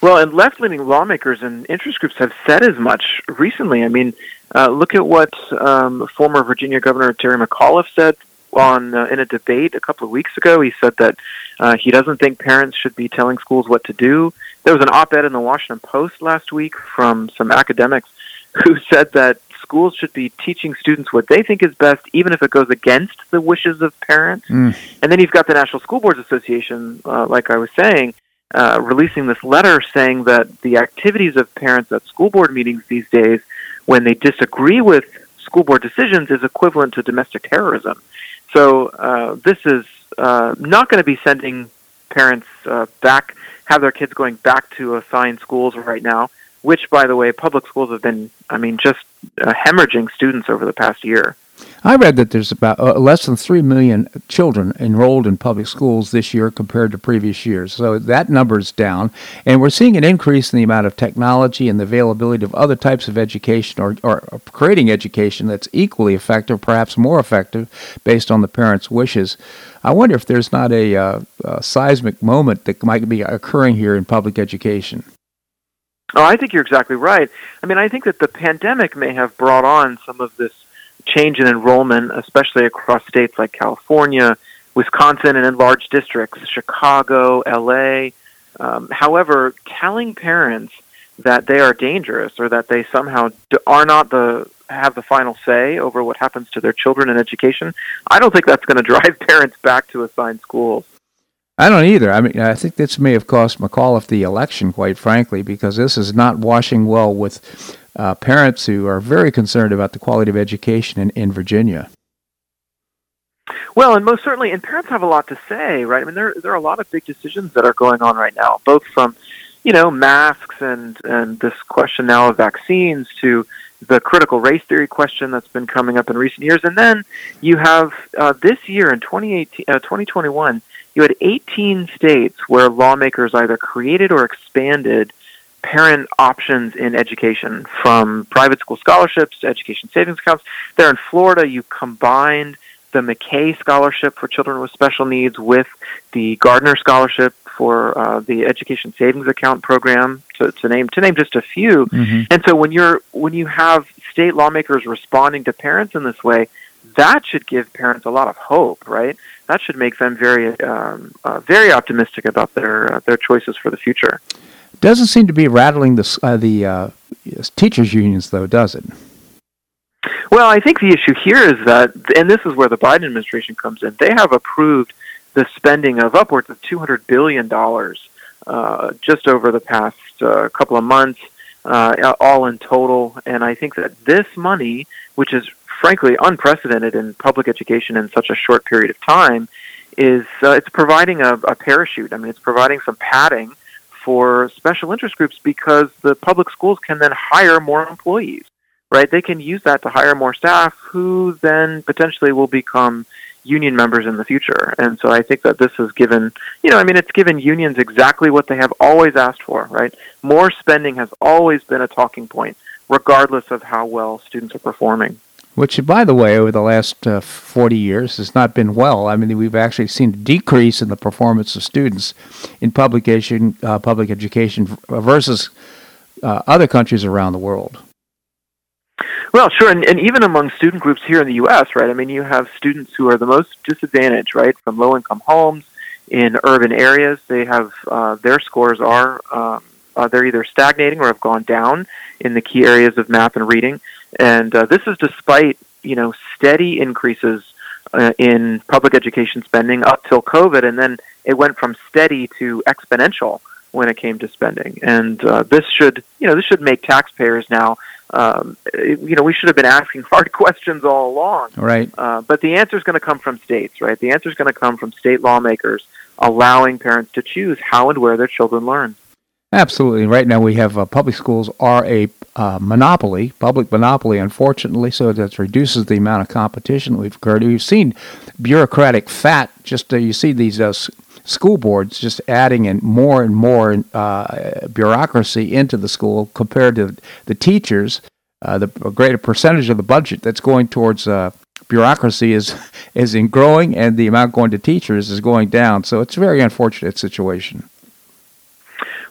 Well, and left leaning lawmakers and interest groups have said as much recently. I mean, uh, look at what um, former Virginia Governor Terry McAuliffe said on uh, in a debate a couple of weeks ago. He said that uh, he doesn't think parents should be telling schools what to do. There was an op-ed in the Washington Post last week from some academics who said that schools should be teaching students what they think is best, even if it goes against the wishes of parents. Mm. And then you've got the National School Boards Association, uh, like I was saying, uh, releasing this letter saying that the activities of parents at school board meetings these days, when they disagree with school board decisions, is equivalent to domestic terrorism. So uh, this is uh, not going to be sending parents uh, back, have their kids going back to assigned schools right now, which, by the way, public schools have been, I mean, just uh, hemorrhaging students over the past year. I read that there's about uh, less than 3 million children enrolled in public schools this year compared to previous years. So that number is down. And we're seeing an increase in the amount of technology and the availability of other types of education or, or creating education that's equally effective, perhaps more effective, based on the parents' wishes. I wonder if there's not a, uh, a seismic moment that might be occurring here in public education. Oh, I think you're exactly right. I mean, I think that the pandemic may have brought on some of this change in enrollment, especially across states like California, Wisconsin, and in large districts, Chicago, LA. Um, however, telling parents that they are dangerous or that they somehow are not the have the final say over what happens to their children in education, I don't think that's going to drive parents back to assigned schools. I don't either. I mean, I think this may have cost McAuliffe the election, quite frankly, because this is not washing well with uh, parents who are very concerned about the quality of education in, in Virginia. Well, and most certainly, and parents have a lot to say, right? I mean, there there are a lot of big decisions that are going on right now, both from, you know, masks and and this question now of vaccines to the critical race theory question that's been coming up in recent years, and then you have uh, this year in 2018, uh, 2021, you had 18 states where lawmakers either created or expanded parent options in education from private school scholarships to education savings accounts. There in Florida, you combined the McKay Scholarship for children with special needs with the Gardiner Scholarship for uh, the Education Savings Account program, to, to name to name just a few. Mm-hmm. And so when you're when you have state lawmakers responding to parents in this way, that should give parents a lot of hope, right? That should make them very um, uh, very optimistic about their uh, their choices for the future. Doesn't seem to be rattling the uh, the uh, teachers unions, though, does it? Well, I think the issue here is that, and this is where the Biden administration comes in. They have approved the spending of upwards of two hundred billion dollars uh, just over the past uh, couple of months, uh, all in total. And I think that this money, which is frankly unprecedented in public education in such a short period of time, is uh, it's providing a, a parachute. I mean, it's providing some padding for special interest groups because the public schools can then hire more employees, right? They can use that to hire more staff who then potentially will become union members in the future. And so I think that this has given, you know, I mean, it's given unions exactly what they have always asked for, right? More spending has always been a talking point, regardless of how well students are performing. Which, by the way, over the last uh, 40 years has not been well. I mean, we've actually seen a decrease in the performance of students in public, education, uh, public education versus uh, other countries around the world. Well, sure, and, and even among student groups here in the U.S., right? I mean, you have students who are the most disadvantaged, right, from low-income homes in urban areas. They have uh, their scores are um, uh, they're either stagnating or have gone down in the key areas of math and reading, and uh, this is despite you know steady increases uh, in public education spending up till COVID, and then it went from steady to exponential when it came to spending. And uh, this should, you know, this should make taxpayers now um, you know, we should have been asking hard questions all along. Right. Uh, but the answer is going to come from states, right? The answer is going to come from state lawmakers allowing parents to choose how and where their children learn. Absolutely. Right now, we have uh, public schools are a uh, monopoly, public monopoly, unfortunately, so that reduces the amount of competition we've occurred. We've seen bureaucratic fat. Just uh, you see these uh, school boards just adding in more and more uh, bureaucracy into the school compared to the teachers. Uh, the greater percentage of the budget that's going towards bureaucracy is is in growing, and the amount going to teachers is going down. So it's a very unfortunate situation.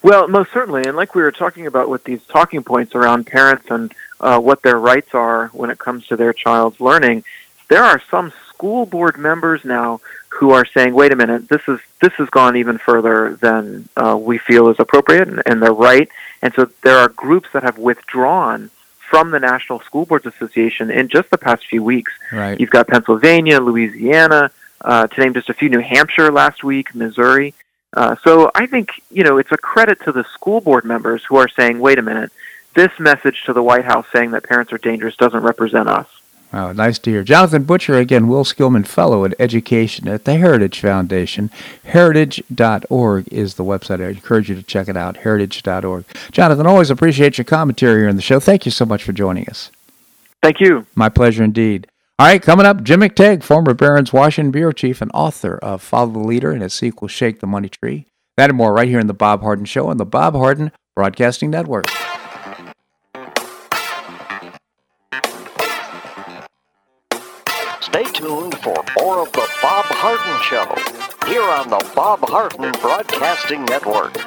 Well, most certainly, and like we were talking about with these talking points around parents and uh, what their rights are when it comes to their child's learning, there are some school board members now who are saying, "Wait a minute, this is this has gone even further than uh, we feel is appropriate," and, and they're right. And so there are groups that have withdrawn from the National School Boards Association in just the past few weeks. Right. You've got Pennsylvania, Louisiana, uh, to name just a few, New Hampshire last week, Missouri. Uh, so I think you know it's a credit to the school board members who are saying, "Wait a minute, this message to the White House saying that parents are dangerous doesn't represent us." Oh, nice to hear. Jonathan Butcher, again, Will Skillman Fellow in Education at the Heritage Foundation. Heritage.org is the website. I encourage you to check it out, heritage.org. Jonathan, always appreciate your commentary here on the show. Thank you so much for joining us. Thank you. My pleasure indeed. All right, coming up, Jim McTague, former Barron's Washington Bureau Chief and author of Follow the Leader and his sequel, Shake the Money Tree. That and more right here in The Bob Harden Show on the Bob Harden Broadcasting Network. Stay tuned for more of The Bob Harden Show here on the Bob Harden Broadcasting Network.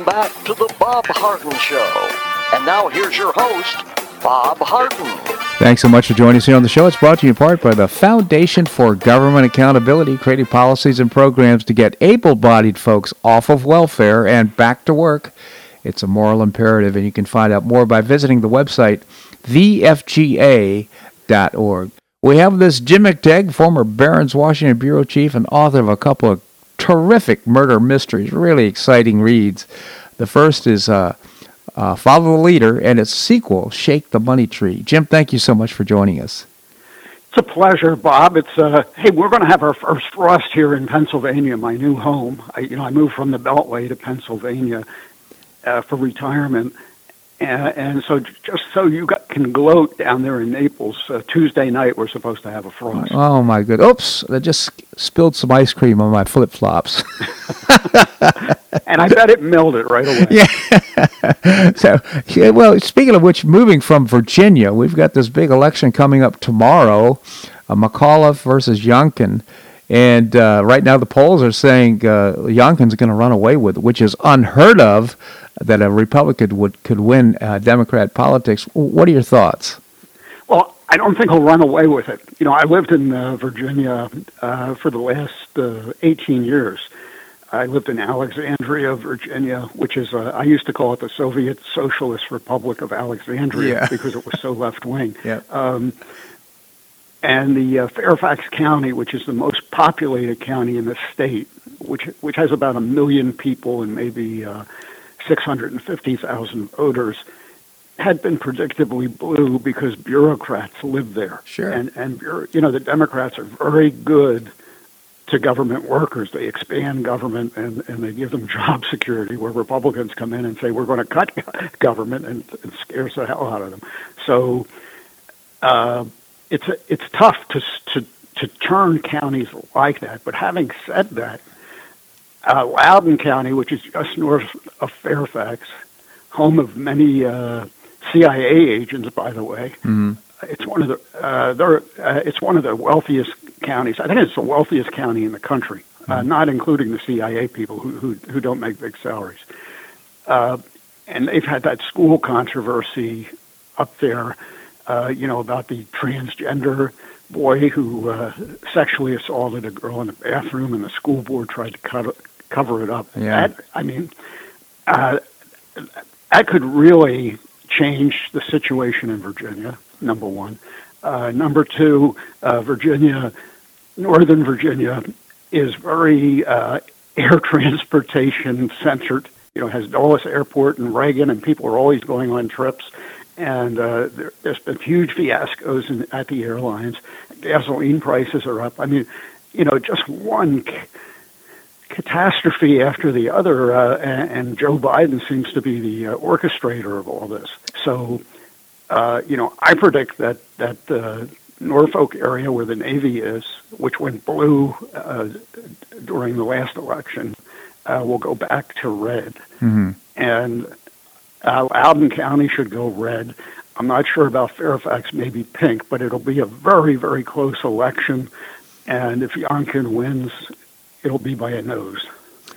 Welcome back to the Bob Harden Show. And now here's your host, Bob Harden. Thanks so much for joining us here on the show. It's brought to you in part by the Foundation for Government Accountability, creating policies and programs to get able bodied folks off of welfare and back to work. It's a moral imperative, and you can find out more by visiting the website thefga.org. We have this Jim McTague, former Barron's Washington Bureau Chief and author of a couple of terrific murder mysteries, really exciting reads. The first is uh, uh, Follow the Leader, and its sequel, Shake the Money Tree. Jim, thank you so much for joining us. It's a pleasure, Bob. It's uh, hey, we're going to have our first frost here in Pennsylvania, my new home. I, you know, I moved from the Beltway to Pennsylvania uh, for retirement, and, and so just so you got, can gloat down there in Naples, uh, Tuesday night we're supposed to have a frost. Oh my good! Oops! I just spilled some ice cream on my flip flops. and I bet it melted right away. Yeah. so, yeah, well, speaking of which, moving from Virginia, we've got this big election coming up tomorrow, uh, McAuliffe versus Youngkin. And uh, right now, the polls are saying uh, Youngkin's going to run away with it, which is unheard of that a Republican would could win uh, Democrat politics. What are your thoughts? Well, I don't think he'll run away with it. You know, I lived in uh, Virginia uh, for the last uh, 18 years. I lived in Alexandria, Virginia, which is uh, I used to call it the Soviet Socialist Republic of Alexandria Yeah. because it was so left wing. Yeah. Um, and the uh, Fairfax County, which is the most populated county in the state, which which has about a million people and maybe uh, 650,000 voters, had been predictably blue because bureaucrats live there. Sure. And and you know the Democrats are very good to government workers. They expand government and, and they give them job security, where Republicans come in and say, we're going to cut government and it scares the hell out of them. So uh, it's, it's tough to, to, to turn counties like that. But having said that, uh, Loudoun County, which is just north of Fairfax, home of many uh, CIA agents, by the way, Mm-hmm. it's one of the uh, they're, uh, it's one of the wealthiest counties. I think it's the wealthiest county in the country, uh, not including the CIA people who who, who don't make big salaries. Uh, and they've had that school controversy up there, uh, you know, about the transgender boy who uh, sexually assaulted a girl in the bathroom, and the school board tried to cut, cover it up. Yeah. That, I mean, uh, that could really change the situation in Virginia. Number one. Uh, number two, uh, Virginia, Northern Virginia, is very uh, air transportation centered. You know, has Dulles Airport and Reagan, and people are always going on trips. And uh, there, there's been huge fiascos in, at the airlines. Gasoline prices are up. I mean, you know, just one c- catastrophe after the other, uh, and, and Joe Biden seems to be the uh, orchestrator of all this. So, uh, you know, I predict that that the Norfolk area where the Navy is, which went blue uh, during the last election, uh, will go back to red, Mm-hmm. and uh, Loudoun County should go red. I'm not sure about Fairfax, maybe pink, but it'll be a very, very close election. And if Youngkin wins, it'll be by a nose.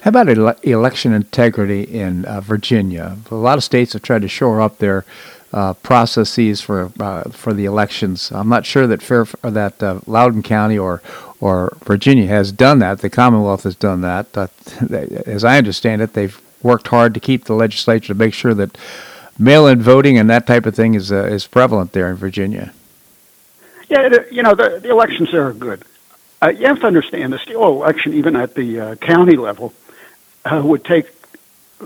How about ele- election integrity in uh, Virginia? A lot of states have tried to shore up their uh, processes for uh, for the elections. I'm not sure that that uh, Loudoun County or or Virginia has done that. The Commonwealth has done that. As I understand it, they've worked hard to keep the legislature to make sure that mail-in voting and that type of thing is uh, is prevalent there in Virginia. Yeah, you know, the, the elections there are good. Uh, you have to understand the steal election, even at the uh, county level, uh, would take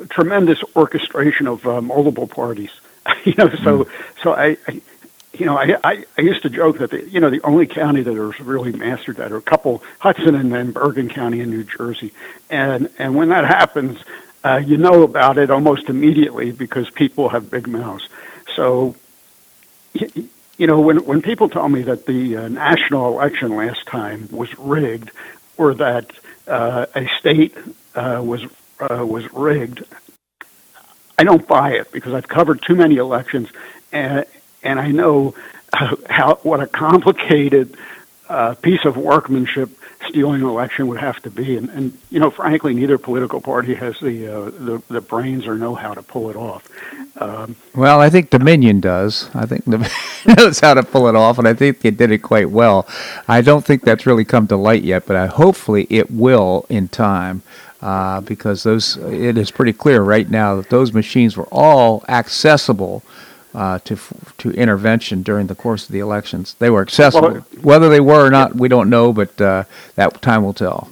tremendous orchestration of uh, multiple parties. you know, so so I, I you know, I, I I used to joke that the you know the only county that has really mastered that are a couple Hudson and then Bergen County in New Jersey, and and when that happens, uh, you know about it almost immediately because people have big mouths. So you know, when when people tell me that the uh, national election last time was rigged, or that uh, a state uh, was uh, was rigged, I don't buy it because I've covered too many elections, and and I know how what a complicated uh, piece of workmanship stealing an election would have to be. And, and you know, frankly, neither political party has the, uh, the the brains or know how to pull it off. Um, well, I think Dominion does. I think knows how to pull it off, and I think they did it quite well. I don't think that's really come to light yet, but I, hopefully it will in time. Uh, because those, it is pretty clear right now that those machines were all accessible uh, to to intervention during the course of the elections. They were accessible. Well, Whether they were or not, we don't know, but uh, that time will tell.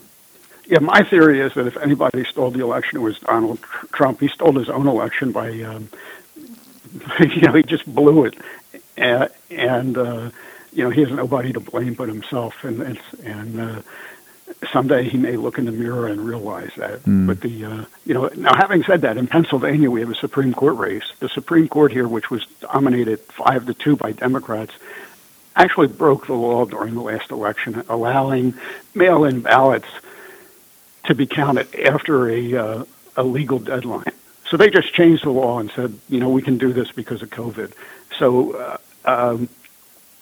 Yeah, my theory is that if anybody stole the election, it was Donald Trump. He stole his own election by, um, you know, he just blew it, and, and uh, you know, he has nobody to blame but himself. And and uh, someday he may look in the mirror and realize that. Mm. But the uh, you know now having said that, in Pennsylvania we have a Supreme Court race. The Supreme Court here, which was dominated five to two by Democrats, actually broke the law during the last election, allowing mail-in ballots to be counted after a uh, a legal deadline. So they just changed the law and said, you know, we can do this because of COVID. So uh, um,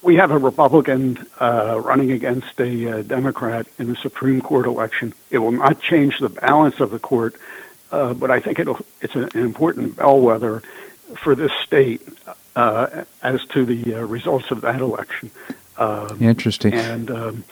we have a Republican uh, running against a uh, Democrat in the Supreme Court election. It will not change the balance of the court, uh, but I think it's an important bellwether for this state uh, as to the uh, results of that election. Um, Interesting. And um,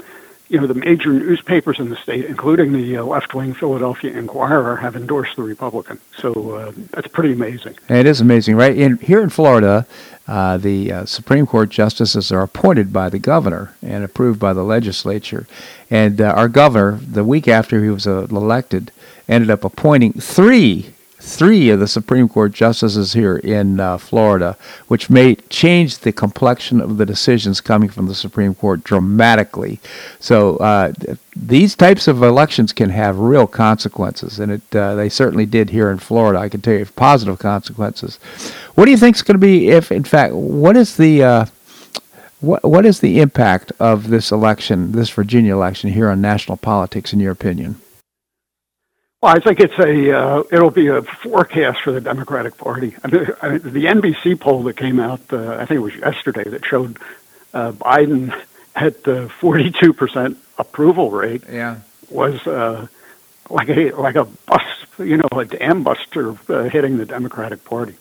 you know, the major newspapers in the state, including the uh, left-wing Philadelphia Inquirer, have endorsed the Republican. So uh, that's pretty amazing. It is amazing, right? In, here in Florida, uh, the uh, Supreme Court justices are appointed by the governor and approved by the legislature. And uh, our governor, the week after he was elected, ended up appointing three three of the Supreme Court justices here in uh, Florida, which may change the complexion of the decisions coming from the Supreme Court dramatically. So uh, these types of elections can have real consequences, and it uh, they certainly did here in Florida. I can tell you positive consequences. What do you think is going to be if, in fact, what is the uh, what what is the impact of this election, this Virginia election, here on national politics, in your opinion? Well, I think it's a uh, it'll be a forecast for the Democratic Party. I mean, I mean, the NBC poll that came out, uh, I think it was yesterday, that showed uh, Biden at the 42 percent approval rate. Yeah, was uh, like a like a bus, you know, a dam buster uh, hitting the Democratic Party.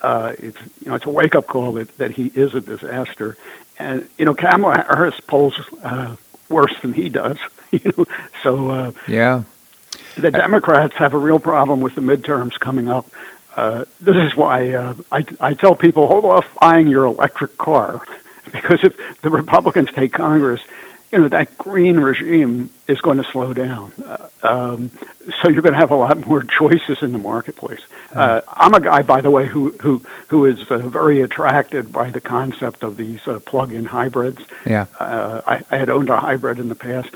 Uh, it's you know it's a wake up call that, that he is a disaster, and you know Kamala Harris polls uh, worse than he does. You know, so uh, yeah the Democrats have a real problem with the midterms coming up. Uh, this is why uh, I, I tell people hold off buying your electric car because if the Republicans take Congress, you know that green regime is going to slow down. Uh, um, so you're going to have a lot more choices in the marketplace. Uh, I'm a guy, by the way, who who who is uh, very attracted by the concept of these uh, plug-in hybrids. Yeah, uh, I, I had owned a hybrid in the past,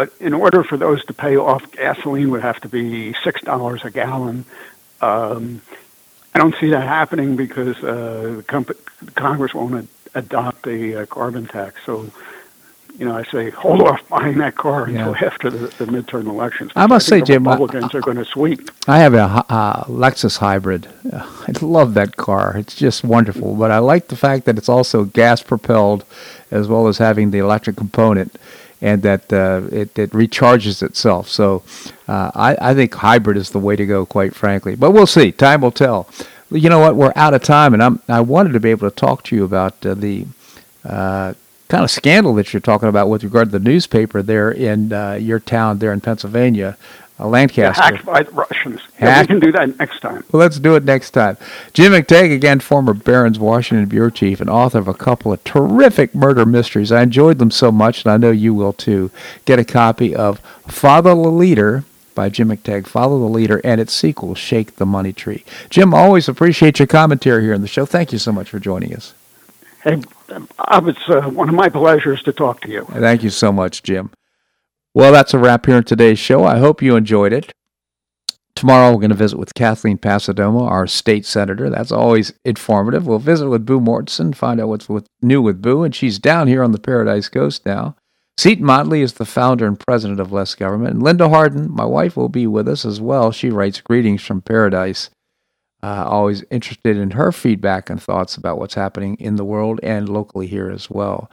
but in order for those to pay off, gasoline would have to be six dollars a gallon. Um, I don't see that happening because uh, the comp- Congress won't ad- adopt a uh, carbon tax. So, you know, I say hold off buying that car until yeah. after the, the, midterm elections. I must I say, Jim, Republicans I, are going to sweep. I have a uh, Lexus hybrid. I love that car. It's just wonderful. But I like the fact that it's also gas propelled, as well as having the electric component and that uh, it, it recharges itself. So uh, I, I think hybrid is the way to go, quite frankly. But we'll see. Time will tell. You know what? We're out of time, and I'm, I wanted to be able to talk to you about uh, the uh, kind of scandal that you're talking about with regard to the newspaper there in uh, your town there in Pennsylvania a Lancaster. Hacked by the Russians. Yeah, we can do that next time. Well, let's do it next time. Jim McTague, again, former Barron's Washington Bureau Chief and author of a couple of terrific murder mysteries. I enjoyed them so much, and I know you will too. Get a copy of Follow the Leader by Jim McTague, Follow the Leader, and its sequel, Shake the Money Tree. Jim, always appreciate your commentary here on the show. Thank you so much for joining us. Hey, Bob, it's uh, one of my pleasures to talk to you. Thank you so much, Jim. Well, that's a wrap here in today's show. I hope you enjoyed it. Tomorrow, we're going to visit with Kathleen Passidomo, our state senator. That's always informative. We'll visit with Boo Mortenson, find out what's new with Boo, and she's down here on the Paradise Coast now. Seton Motley is the founder and president of Less Government. And Linda Harden, my wife, will be with us as well. She writes Greetings from Paradise. Uh, always interested in her feedback and thoughts about what's happening in the world and locally here as well.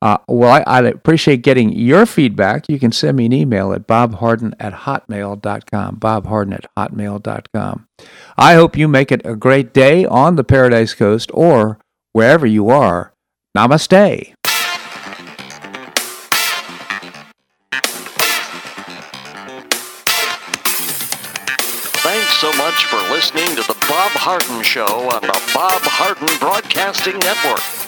Uh, well, I, appreciate getting your feedback. You can send me an email at bobharden at hotmail.com. bobharden at hotmail.com. I hope you make it a great day on the Paradise Coast or wherever you are. Namaste. Thanks so much for listening to the Bob Harden Show on the Bob Harden Broadcasting Network.